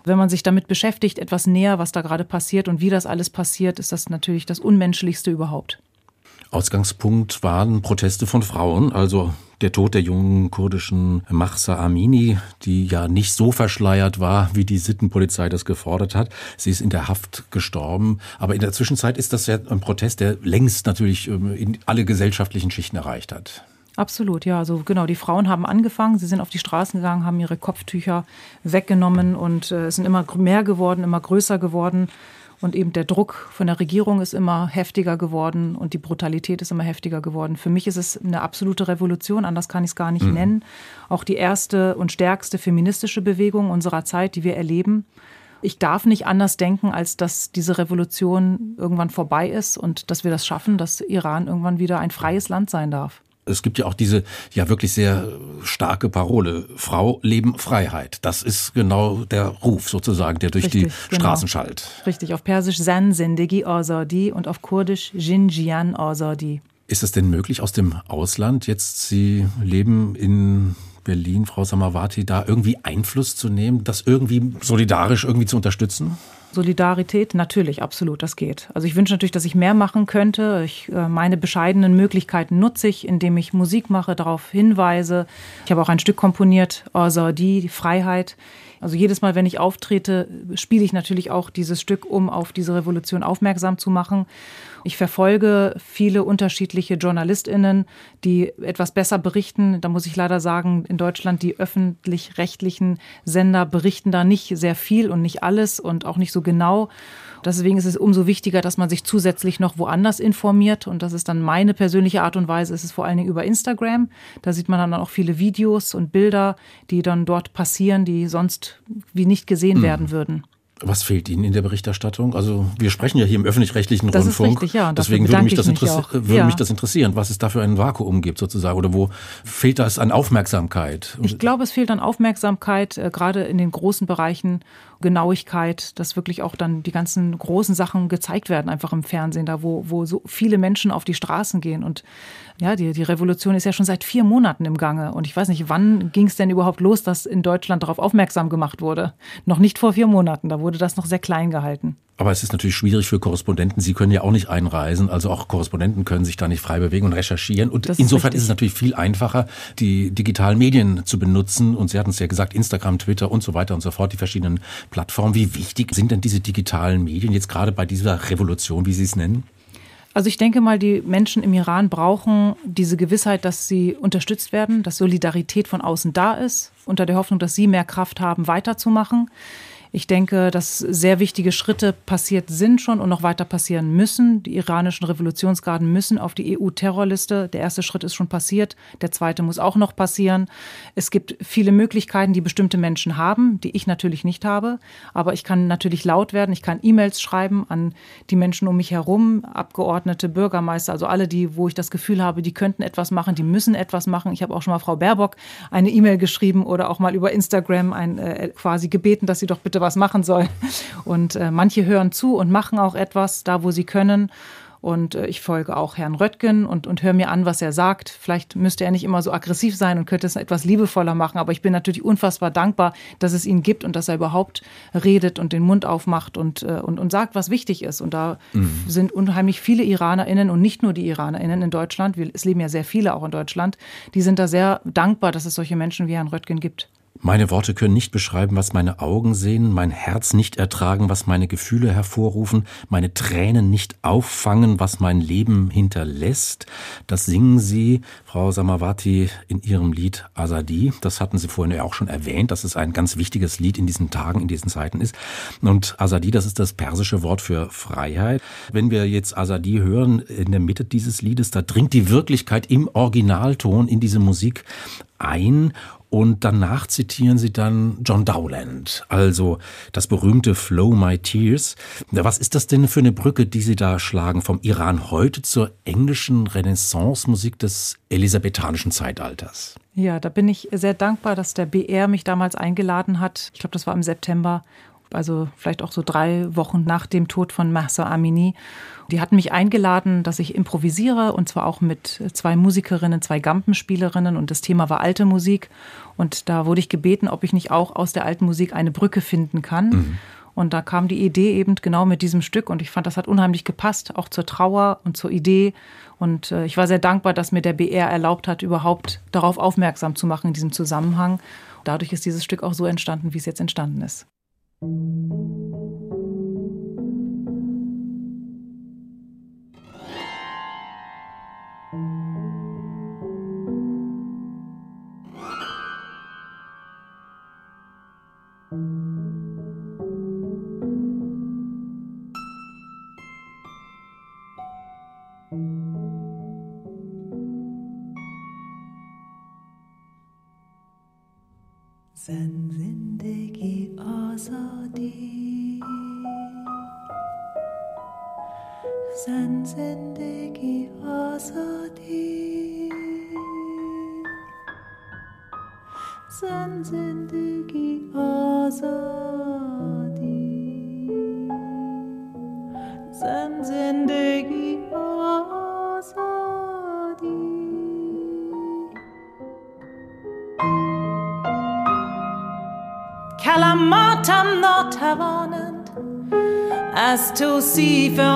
wenn man sich damit beschäftigt, etwas näher, was da gerade passiert und wie das alles passiert, ist das natürlich das Unmenschlichste überhaupt. Ausgangspunkt waren Proteste von Frauen, also der Tod der jungen kurdischen Mahsa Amini, die ja nicht so verschleiert war, wie die Sittenpolizei das gefordert hat. Sie ist in der Haft gestorben. Aber in der Zwischenzeit ist das ja ein Protest, der längst natürlich ähm, in alle gesellschaftlichen Schichten erreicht hat. Absolut, ja. Also genau, die Frauen haben angefangen, sie sind auf die Straßen gegangen, haben ihre Kopftücher weggenommen und äh, es sind immer mehr geworden, immer größer geworden. Und eben der Druck von der Regierung ist immer heftiger geworden und die Brutalität ist immer heftiger geworden. Für mich ist es eine absolute Revolution, anders kann ich es gar nicht mhm. nennen. Auch die erste und stärkste feministische Bewegung unserer Zeit, die wir erleben. Ich darf nicht anders denken, als dass diese Revolution irgendwann vorbei ist und dass wir das schaffen, dass Iran irgendwann wieder ein freies Land sein darf. Es gibt ja auch diese ja wirklich sehr starke Parole. Frau, Leben, Freiheit. Das ist genau der Ruf sozusagen, der durch Richtig, die genau. Straßen schallt. Richtig, auf Persisch Zan Zendegi Azadi und auf Kurdisch Jinjian Azadi. Ist es denn möglich aus dem Ausland jetzt, Sie leben in Berlin, Frau Samawati, da irgendwie Einfluss zu nehmen, das irgendwie solidarisch irgendwie zu unterstützen? Solidarität, natürlich, absolut, das geht. Also ich wünsche natürlich, dass ich mehr machen könnte. Ich, äh, meine bescheidenen Möglichkeiten nutze ich, indem ich Musik mache, darauf hinweise. Ich habe auch ein Stück komponiert, Azadi, die Freiheit. Also jedes Mal, wenn ich auftrete, spiele ich natürlich auch dieses Stück, um auf diese Revolution aufmerksam zu machen. Ich verfolge viele unterschiedliche JournalistInnen, die etwas besser berichten. Da muss ich leider sagen, in Deutschland die öffentlich-rechtlichen Sender berichten da nicht sehr viel und nicht alles und auch nicht so genau. Deswegen ist es umso wichtiger, dass man sich zusätzlich noch woanders informiert. Und das ist dann meine persönliche Art und Weise. Es ist vor allen Dingen über Instagram. Da sieht man dann auch viele Videos und Bilder, die dann dort passieren, die sonst wie nicht gesehen mhm. werden würden. Was fehlt Ihnen in der Berichterstattung? Also wir sprechen ja hier im öffentlich-rechtlichen Rundfunk. Ist richtig, ja. Deswegen würde, mich das, würde ja. mich das interessieren, was es da für ein Vakuum gibt sozusagen oder wo fehlt das an Aufmerksamkeit? Ich glaube, es fehlt an Aufmerksamkeit, äh, gerade in den großen Bereichen Genauigkeit, dass wirklich auch dann die ganzen großen Sachen gezeigt werden, einfach im Fernsehen, da wo, wo so viele Menschen auf die Straßen gehen. Und ja, die, die Revolution ist ja schon seit vier Monaten im Gange. Und ich weiß nicht, wann ging es denn überhaupt los, dass in Deutschland darauf aufmerksam gemacht wurde? Noch nicht vor vier Monaten, da wurde das noch sehr klein gehalten. Aber es ist natürlich schwierig für Korrespondenten. Sie können ja auch nicht einreisen. Also auch Korrespondenten können sich da nicht frei bewegen und recherchieren. Und ist insofern richtig. ist es natürlich viel einfacher, die digitalen Medien zu benutzen. Und Sie hatten es ja gesagt, Instagram, Twitter und so weiter und so fort, die verschiedenen Plattformen. Wie wichtig sind denn diese digitalen Medien jetzt gerade bei dieser Revolution, wie Sie es nennen? Also ich denke mal, die Menschen im Iran brauchen diese Gewissheit, dass sie unterstützt werden, dass Solidarität von außen da ist, unter der Hoffnung, dass sie mehr Kraft haben, weiterzumachen. Ich denke, dass sehr wichtige Schritte passiert sind schon und noch weiter passieren müssen. Die iranischen Revolutionsgarden müssen auf die EU-Terrorliste. Der erste Schritt ist schon passiert. Der zweite muss auch noch passieren. Es gibt viele Möglichkeiten, die bestimmte Menschen haben, die ich natürlich nicht habe. Aber ich kann natürlich laut werden. Ich kann E-Mails schreiben an die Menschen um mich herum, Abgeordnete, Bürgermeister, also alle, die, wo ich das Gefühl habe, die könnten etwas machen, die müssen etwas machen. Ich habe auch schon mal Frau Baerbock eine E-Mail geschrieben oder auch mal über Instagram ein, äh, quasi gebeten, dass sie doch bitte was machen soll. Und äh, manche hören zu und machen auch etwas da, wo sie können. Und äh, ich folge auch Herrn Röttgen und, und höre mir an, was er sagt. Vielleicht müsste er nicht immer so aggressiv sein und könnte es etwas liebevoller machen. Aber ich bin natürlich unfassbar dankbar, dass es ihn gibt und dass er überhaupt redet und den Mund aufmacht und, äh, und, und sagt, was wichtig ist. Und da mhm. sind unheimlich viele IranerInnen und nicht nur die IranerInnen in Deutschland, es leben ja sehr viele auch in Deutschland, die sind da sehr dankbar, dass es solche Menschen wie Herrn Röttgen gibt. Meine Worte können nicht beschreiben, was meine Augen sehen, mein Herz nicht ertragen, was meine Gefühle hervorrufen, meine Tränen nicht auffangen, was mein Leben hinterlässt. Das singen Sie, Frau Samawati, in Ihrem Lied Azadi. Das hatten Sie vorhin ja auch schon erwähnt, dass es ein ganz wichtiges Lied in diesen Tagen, in diesen Zeiten ist. Und Azadi, das ist das persische Wort für Freiheit. Wenn wir jetzt Azadi hören, in der Mitte dieses Liedes, da dringt die Wirklichkeit im Originalton in diese Musik ein und danach zitieren sie dann John Dowland, also das berühmte Flow My Tears. Was ist das denn für eine Brücke, die Sie da schlagen vom Iran heute zur englischen Renaissance-Musik des elisabethanischen Zeitalters? Ja, da bin ich sehr dankbar, dass der BR mich damals eingeladen hat. Ich glaube, das war im September also vielleicht auch so drei Wochen nach dem Tod von Mahsa Amini. Die hatten mich eingeladen, dass ich improvisiere und zwar auch mit zwei Musikerinnen, zwei Gampenspielerinnen und das Thema war alte Musik. Und da wurde ich gebeten, ob ich nicht auch aus der alten Musik eine Brücke finden kann. Mhm. Und da kam die Idee eben genau mit diesem Stück und ich fand, das hat unheimlich gepasst, auch zur Trauer und zur Idee. Und äh, ich war sehr dankbar, dass mir der BR erlaubt hat, überhaupt darauf aufmerksam zu machen in diesem Zusammenhang. Dadurch ist dieses Stück auch so entstanden, wie es jetzt entstanden ist. thank you see from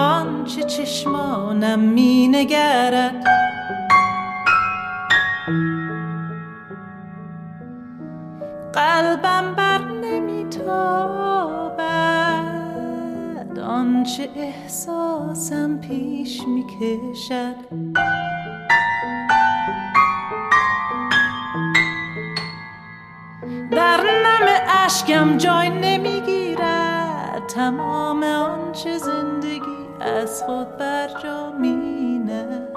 تمام آنچه زندگی از خود بر جا مینه.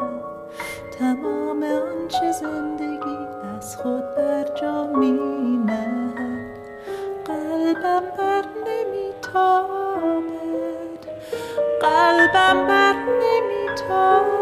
تمام آنچه زندگی از خود بر جا مینه. قلبم بر نمیتابد. قلبم بر نمیتابد.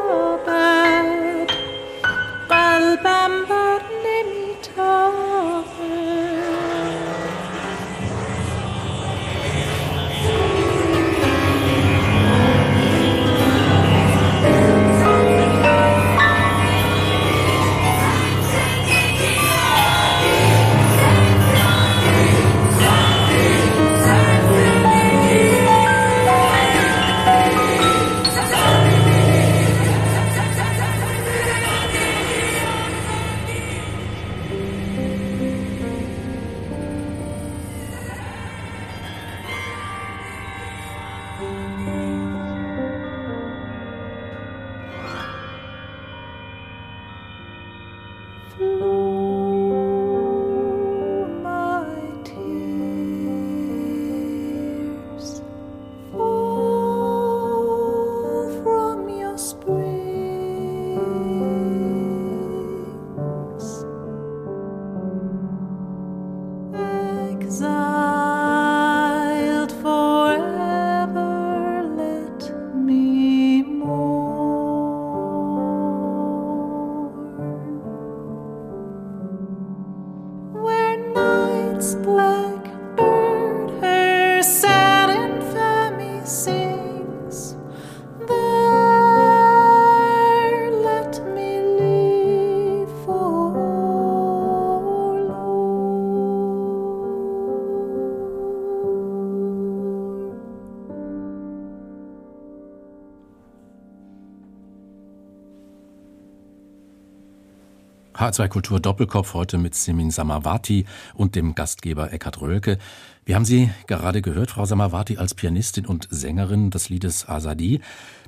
H2 Kultur Doppelkopf heute mit Simin Samavati und dem Gastgeber Eckhard Rölke. Wir haben Sie gerade gehört, Frau Samavati, als Pianistin und Sängerin des Liedes Azadi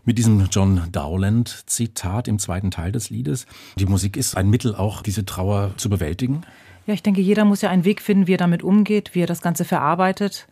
mit diesem John Dowland Zitat im zweiten Teil des Liedes. Die Musik ist ein Mittel, auch diese Trauer zu bewältigen. Ja, ich denke, jeder muss ja einen Weg finden, wie er damit umgeht, wie er das Ganze verarbeitet.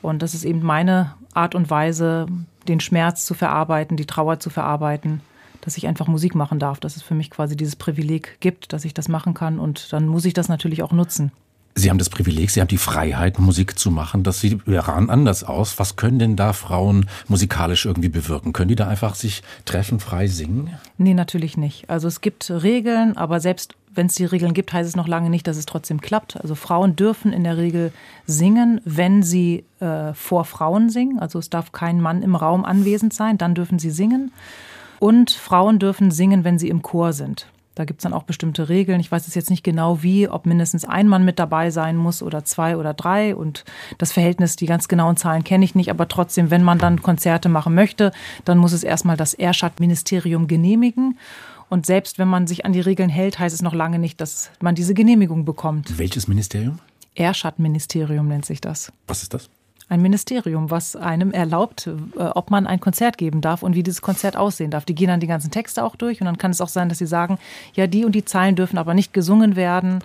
Und das ist eben meine Art und Weise, den Schmerz zu verarbeiten, die Trauer zu verarbeiten dass ich einfach Musik machen darf, dass es für mich quasi dieses Privileg gibt, dass ich das machen kann und dann muss ich das natürlich auch nutzen. Sie haben das Privileg, Sie haben die Freiheit, Musik zu machen. Das sieht im Iran anders aus. Was können denn da Frauen musikalisch irgendwie bewirken? Können die da einfach sich treffen, frei singen? Nee, natürlich nicht. Also es gibt Regeln, aber selbst wenn es die Regeln gibt, heißt es noch lange nicht, dass es trotzdem klappt. Also Frauen dürfen in der Regel singen, wenn sie äh, vor Frauen singen. Also es darf kein Mann im Raum anwesend sein, dann dürfen sie singen. Und Frauen dürfen singen, wenn sie im Chor sind. Da gibt es dann auch bestimmte Regeln. Ich weiß es jetzt nicht genau wie, ob mindestens ein Mann mit dabei sein muss oder zwei oder drei. Und das Verhältnis, die ganz genauen Zahlen kenne ich nicht. Aber trotzdem, wenn man dann Konzerte machen möchte, dann muss es erstmal das Erschat-Ministerium genehmigen. Und selbst wenn man sich an die Regeln hält, heißt es noch lange nicht, dass man diese Genehmigung bekommt. Welches Ministerium? Erschat-Ministerium nennt sich das. Was ist das? Ein Ministerium, was einem erlaubt, äh, ob man ein Konzert geben darf und wie dieses Konzert aussehen darf. Die gehen dann die ganzen Texte auch durch und dann kann es auch sein, dass sie sagen, ja, die und die Zeilen dürfen aber nicht gesungen werden.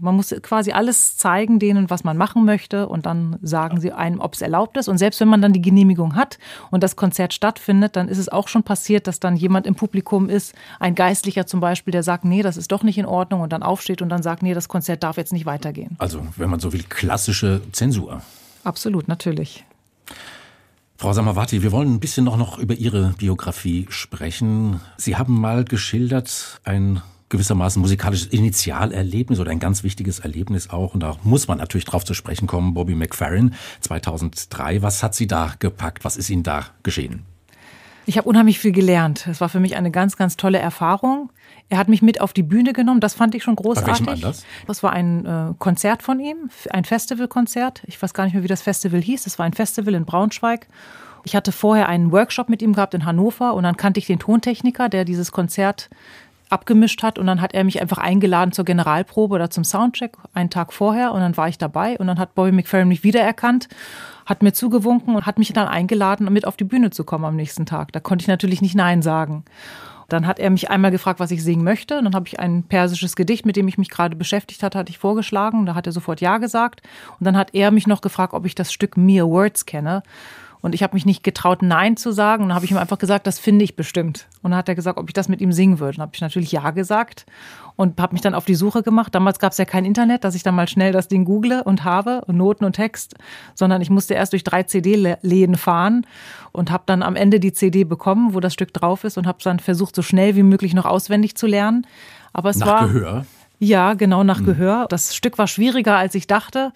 Man muss quasi alles zeigen denen, was man machen möchte und dann sagen sie einem, ob es erlaubt ist. Und selbst wenn man dann die Genehmigung hat und das Konzert stattfindet, dann ist es auch schon passiert, dass dann jemand im Publikum ist, ein Geistlicher zum Beispiel, der sagt, nee, das ist doch nicht in Ordnung und dann aufsteht und dann sagt, nee, das Konzert darf jetzt nicht weitergehen. Also, wenn man so will, klassische Zensur. Absolut, natürlich. Frau Samawati, wir wollen ein bisschen noch, noch über Ihre Biografie sprechen. Sie haben mal geschildert, ein gewissermaßen musikalisches Initialerlebnis oder ein ganz wichtiges Erlebnis auch. Und da muss man natürlich drauf zu sprechen kommen. Bobby McFerrin 2003. Was hat Sie da gepackt? Was ist Ihnen da geschehen? Ich habe unheimlich viel gelernt. Es war für mich eine ganz, ganz tolle Erfahrung. Er hat mich mit auf die Bühne genommen. Das fand ich schon großartig. Bei Anlass? Das war ein äh, Konzert von ihm, ein Festivalkonzert. Ich weiß gar nicht mehr, wie das Festival hieß. Es war ein Festival in Braunschweig. Ich hatte vorher einen Workshop mit ihm gehabt in Hannover und dann kannte ich den Tontechniker, der dieses Konzert abgemischt hat und dann hat er mich einfach eingeladen zur Generalprobe oder zum Soundcheck einen Tag vorher und dann war ich dabei und dann hat Bobby McFerrin mich wiedererkannt hat mir zugewunken und hat mich dann eingeladen, um mit auf die Bühne zu kommen am nächsten Tag. Da konnte ich natürlich nicht Nein sagen. Dann hat er mich einmal gefragt, was ich singen möchte. Und dann habe ich ein persisches Gedicht, mit dem ich mich gerade beschäftigt hatte, hatte ich vorgeschlagen. Da hat er sofort Ja gesagt. Und dann hat er mich noch gefragt, ob ich das Stück Mere Words kenne. Und ich habe mich nicht getraut, Nein zu sagen. Und dann habe ich ihm einfach gesagt, das finde ich bestimmt. Und dann hat er gesagt, ob ich das mit ihm singen würde. Dann habe ich natürlich Ja gesagt und habe mich dann auf die Suche gemacht. Damals gab es ja kein Internet, dass ich dann mal schnell das Ding google und habe und Noten und Text, sondern ich musste erst durch drei CD-Läden fahren und habe dann am Ende die CD bekommen, wo das Stück drauf ist und habe dann versucht, so schnell wie möglich noch auswendig zu lernen. Aber es nach war Gehör. Ja, genau nach mhm. Gehör. Das Stück war schwieriger, als ich dachte.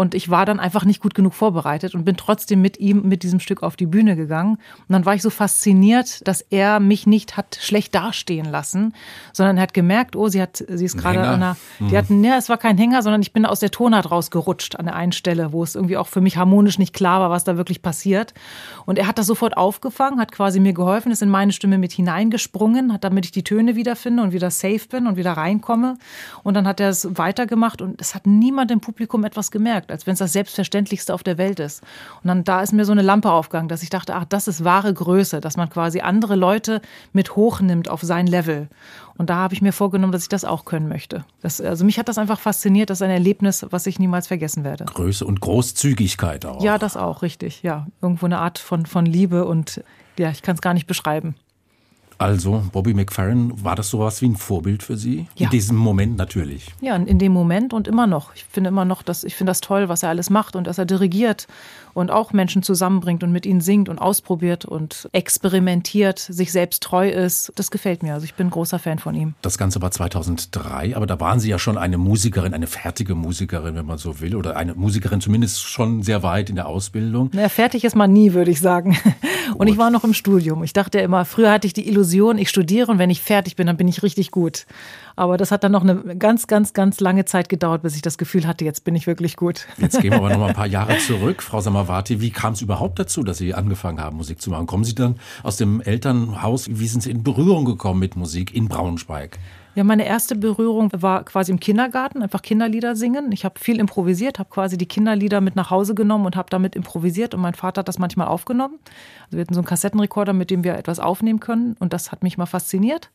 Und ich war dann einfach nicht gut genug vorbereitet und bin trotzdem mit ihm, mit diesem Stück auf die Bühne gegangen. Und dann war ich so fasziniert, dass er mich nicht hat schlecht dastehen lassen, sondern er hat gemerkt, oh, sie hat, sie ist gerade an einer, die mhm. hatten, ja, es war kein Hänger, sondern ich bin aus der Tonart rausgerutscht an der einen Stelle, wo es irgendwie auch für mich harmonisch nicht klar war, was da wirklich passiert. Und er hat das sofort aufgefangen, hat quasi mir geholfen, ist in meine Stimme mit hineingesprungen, hat damit ich die Töne wiederfinde und wieder safe bin und wieder reinkomme. Und dann hat er es weitergemacht und es hat niemand im Publikum etwas gemerkt gemerkt, als wenn es das Selbstverständlichste auf der Welt ist. Und dann da ist mir so eine Lampe aufgegangen, dass ich dachte, ach, das ist wahre Größe, dass man quasi andere Leute mit hochnimmt auf sein Level. Und da habe ich mir vorgenommen, dass ich das auch können möchte. Das, also mich hat das einfach fasziniert. Das ist ein Erlebnis, was ich niemals vergessen werde. Größe und Großzügigkeit auch. Ja, das auch, richtig. Ja, irgendwo eine Art von, von Liebe und ja, ich kann es gar nicht beschreiben. Also, Bobby McFerrin, war das sowas wie ein Vorbild für Sie? Ja. In diesem Moment natürlich. Ja, in dem Moment und immer noch. Ich finde immer noch, dass ich finde das toll, was er alles macht und dass er dirigiert und auch Menschen zusammenbringt und mit ihnen singt und ausprobiert und experimentiert, sich selbst treu ist. Das gefällt mir. Also ich bin großer Fan von ihm. Das Ganze war 2003, aber da waren Sie ja schon eine Musikerin, eine fertige Musikerin, wenn man so will, oder eine Musikerin zumindest schon sehr weit in der Ausbildung. Na, fertig ist man nie, würde ich sagen. Und ich war noch im Studium. Ich dachte immer, früher hatte ich die Illusion, ich studiere und wenn ich fertig bin, dann bin ich richtig gut. Aber das hat dann noch eine ganz, ganz, ganz lange Zeit gedauert, bis ich das Gefühl hatte, jetzt bin ich wirklich gut. Jetzt gehen wir aber noch mal ein paar Jahre zurück. Frau Samavati, wie kam es überhaupt dazu, dass Sie angefangen haben, Musik zu machen? Kommen Sie dann aus dem Elternhaus? Wie sind Sie in Berührung gekommen mit Musik in Braunschweig? Ja, meine erste Berührung war quasi im Kindergarten, einfach Kinderlieder singen. Ich habe viel improvisiert, habe quasi die Kinderlieder mit nach Hause genommen und habe damit improvisiert und mein Vater hat das manchmal aufgenommen. Also wir hatten so einen Kassettenrekorder, mit dem wir etwas aufnehmen können und das hat mich mal fasziniert.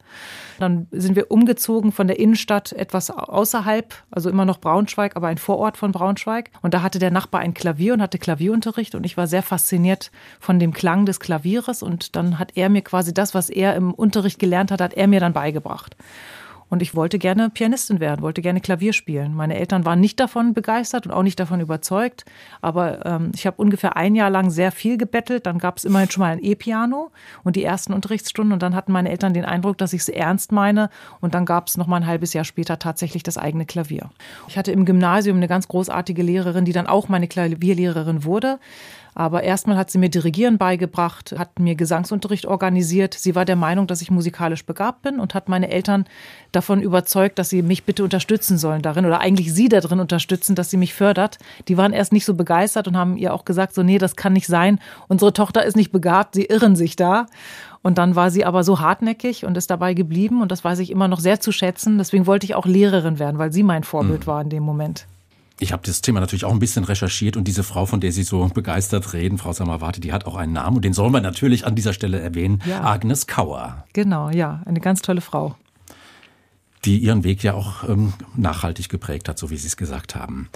Dann sind wir umgezogen von der Innenstadt etwas außerhalb, also immer noch Braunschweig, aber ein Vorort von Braunschweig und da hatte der Nachbar ein Klavier und hatte Klavierunterricht und ich war sehr fasziniert von dem Klang des Klavieres und dann hat er mir quasi das, was er im Unterricht gelernt hat, hat er mir dann beigebracht. Und ich wollte gerne Pianistin werden, wollte gerne Klavier spielen. Meine Eltern waren nicht davon begeistert und auch nicht davon überzeugt. Aber ähm, ich habe ungefähr ein Jahr lang sehr viel gebettelt. Dann gab es immerhin schon mal ein E-Piano und die ersten Unterrichtsstunden. Und dann hatten meine Eltern den Eindruck, dass ich es ernst meine. Und dann gab es noch mal ein halbes Jahr später tatsächlich das eigene Klavier. Ich hatte im Gymnasium eine ganz großartige Lehrerin, die dann auch meine Klavierlehrerin wurde. Aber erstmal hat sie mir Dirigieren beigebracht, hat mir Gesangsunterricht organisiert. Sie war der Meinung, dass ich musikalisch begabt bin und hat meine Eltern davon überzeugt, dass sie mich bitte unterstützen sollen darin oder eigentlich sie darin unterstützen, dass sie mich fördert. Die waren erst nicht so begeistert und haben ihr auch gesagt, so nee, das kann nicht sein. Unsere Tochter ist nicht begabt, sie irren sich da. Und dann war sie aber so hartnäckig und ist dabei geblieben und das weiß ich immer noch sehr zu schätzen. Deswegen wollte ich auch Lehrerin werden, weil sie mein Vorbild mhm. war in dem Moment. Ich habe das Thema natürlich auch ein bisschen recherchiert und diese Frau, von der Sie so begeistert reden, Frau Samawati, die hat auch einen Namen und den sollen wir natürlich an dieser Stelle erwähnen. Ja. Agnes Kauer. Genau, ja, eine ganz tolle Frau. Die ihren Weg ja auch ähm, nachhaltig geprägt hat, so wie Sie es gesagt haben.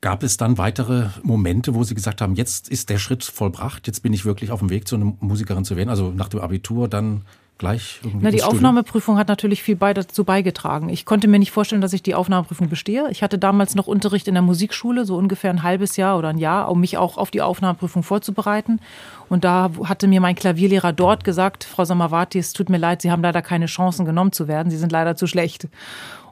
Gab es dann weitere Momente, wo Sie gesagt haben, jetzt ist der Schritt vollbracht, jetzt bin ich wirklich auf dem Weg zu einer Musikerin zu werden? Also nach dem Abitur dann gleich irgendwie. Na, die Aufnahmeprüfung hat natürlich viel bei dazu beigetragen. Ich konnte mir nicht vorstellen, dass ich die Aufnahmeprüfung bestehe. Ich hatte damals noch Unterricht in der Musikschule, so ungefähr ein halbes Jahr oder ein Jahr, um mich auch auf die Aufnahmeprüfung vorzubereiten. Und da hatte mir mein Klavierlehrer dort gesagt, Frau Samavati, es tut mir leid, Sie haben leider keine Chancen genommen zu werden. Sie sind leider zu schlecht.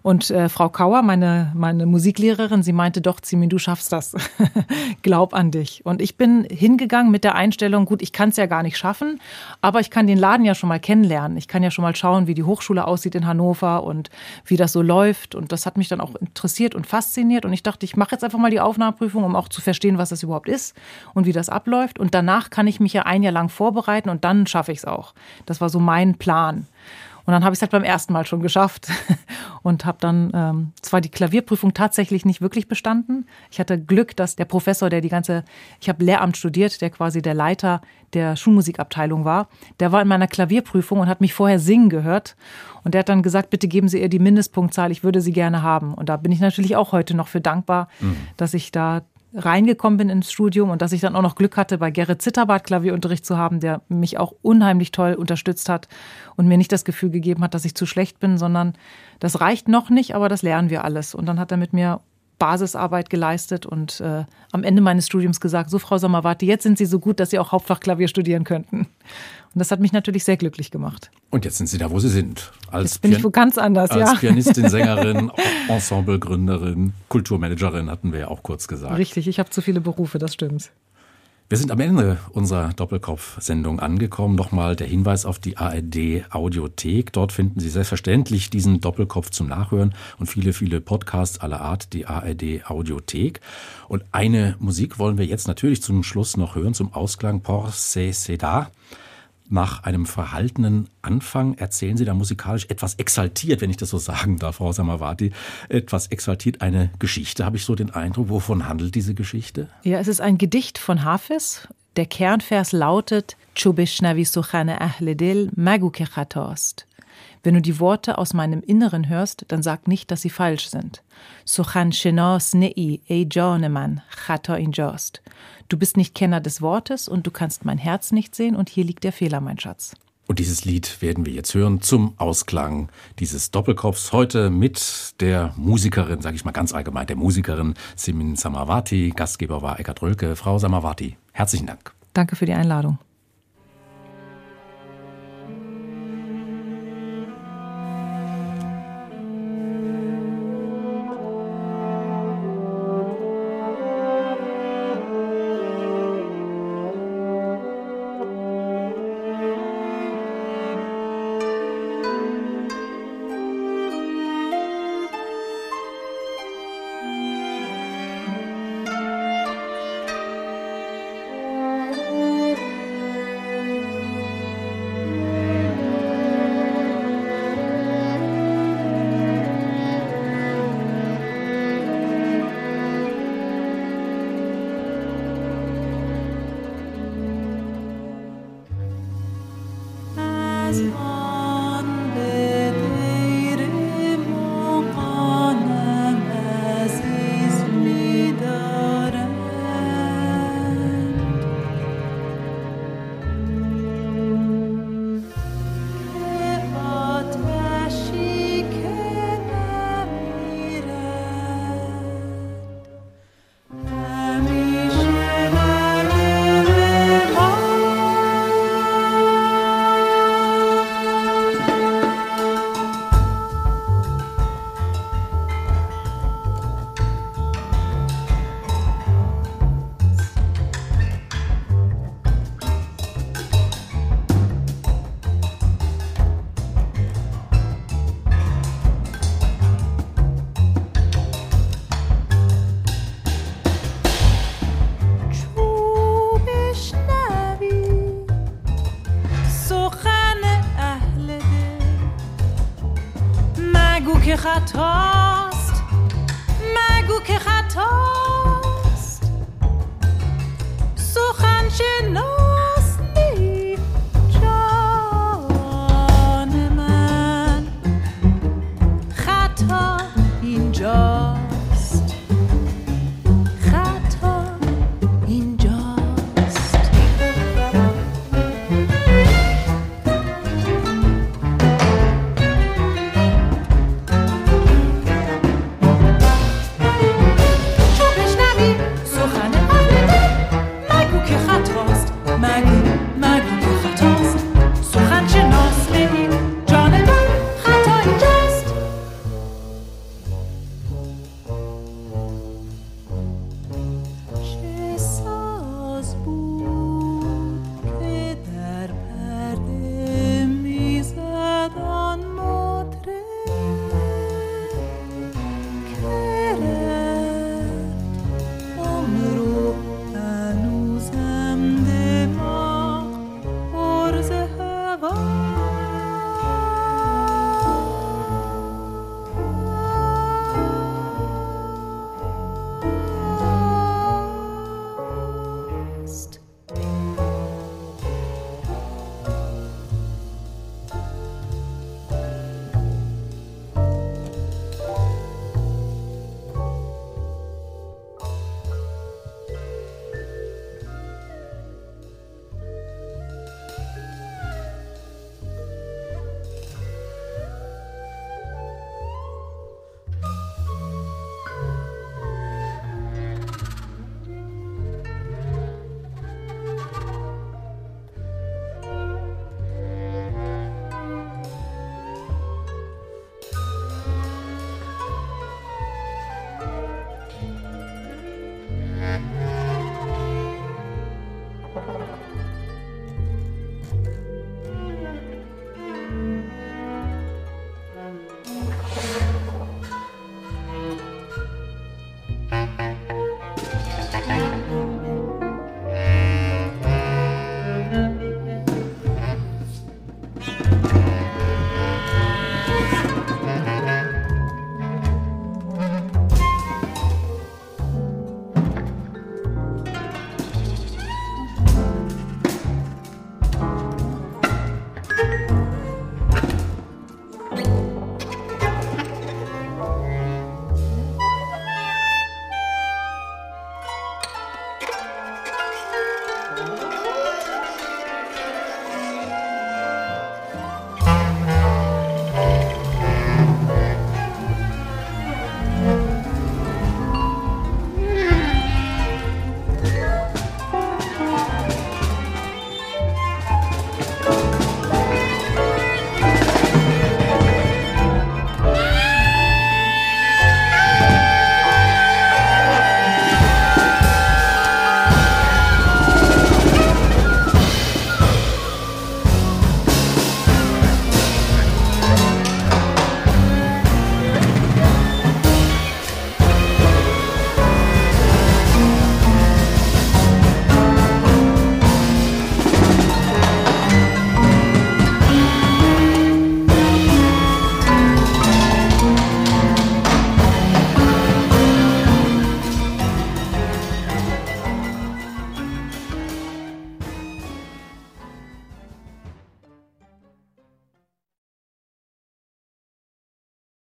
Und äh, Frau Kauer, meine, meine Musiklehrerin, sie meinte, doch, Zimin, du schaffst das. Glaub an dich. Und ich bin hingegangen mit der Einstellung, gut, ich kann es ja gar nicht schaffen, aber ich kann den Laden ja schon mal kennenlernen. Ich kann ja schon mal schauen, wie die Hochschule aussieht in Hannover und wie das so läuft. Und das hat mich dann auch interessiert und fasziniert. Und ich dachte, ich mache jetzt einfach mal die Aufnahmeprüfung, um auch zu verstehen, was das überhaupt ist und wie das abläuft. Und danach kann ich mich ja ein Jahr lang vorbereiten und dann schaffe ich es auch. Das war so mein Plan. Und dann habe ich es halt beim ersten Mal schon geschafft und habe dann ähm, zwar die Klavierprüfung tatsächlich nicht wirklich bestanden. Ich hatte Glück, dass der Professor, der die ganze, ich habe Lehramt studiert, der quasi der Leiter der Schulmusikabteilung war, der war in meiner Klavierprüfung und hat mich vorher singen gehört. Und der hat dann gesagt, bitte geben Sie ihr die Mindestpunktzahl, ich würde sie gerne haben. Und da bin ich natürlich auch heute noch für dankbar, mhm. dass ich da reingekommen bin ins Studium und dass ich dann auch noch Glück hatte, bei Gerrit Zitterbart Klavierunterricht zu haben, der mich auch unheimlich toll unterstützt hat und mir nicht das Gefühl gegeben hat, dass ich zu schlecht bin, sondern das reicht noch nicht, aber das lernen wir alles. Und dann hat er mit mir Basisarbeit geleistet und äh, am Ende meines Studiums gesagt, so Frau Sommerwarte, jetzt sind Sie so gut, dass Sie auch Hauptfachklavier studieren könnten. Und das hat mich natürlich sehr glücklich gemacht. Und jetzt sind Sie da, wo Sie sind. Als jetzt bin Pian ich wo ganz anders, als ja. Als Pianistin, Sängerin, Ensemblegründerin, Kulturmanagerin hatten wir ja auch kurz gesagt. Richtig, ich habe zu viele Berufe, das stimmt. Wir sind am Ende unserer Doppelkopf-Sendung angekommen. Nochmal der Hinweis auf die ARD Audiothek. Dort finden Sie selbstverständlich diesen Doppelkopf zum Nachhören und viele, viele Podcasts aller Art, die ARD Audiothek. Und eine Musik wollen wir jetzt natürlich zum Schluss noch hören, zum Ausklang Por se seda. Nach einem verhaltenen Anfang erzählen Sie da musikalisch etwas exaltiert, wenn ich das so sagen darf, Frau Samavati, etwas exaltiert eine Geschichte, habe ich so den Eindruck. Wovon handelt diese Geschichte? Ja, es ist ein Gedicht von Hafez. Der Kernvers lautet Chubishnavi suchane ahledil magu Wenn du die Worte aus meinem Inneren hörst, dann sag nicht, dass sie falsch sind. Suchan shenos nei e joneman chato injost. Du bist nicht Kenner des Wortes und du kannst mein Herz nicht sehen und hier liegt der Fehler, mein Schatz. Und dieses Lied werden wir jetzt hören zum Ausklang dieses Doppelkopfs. Heute mit der Musikerin, sage ich mal ganz allgemein, der Musikerin Simin Samavati. Gastgeber war Eckart Rölke. Frau Samavati, herzlichen Dank. Danke für die Einladung.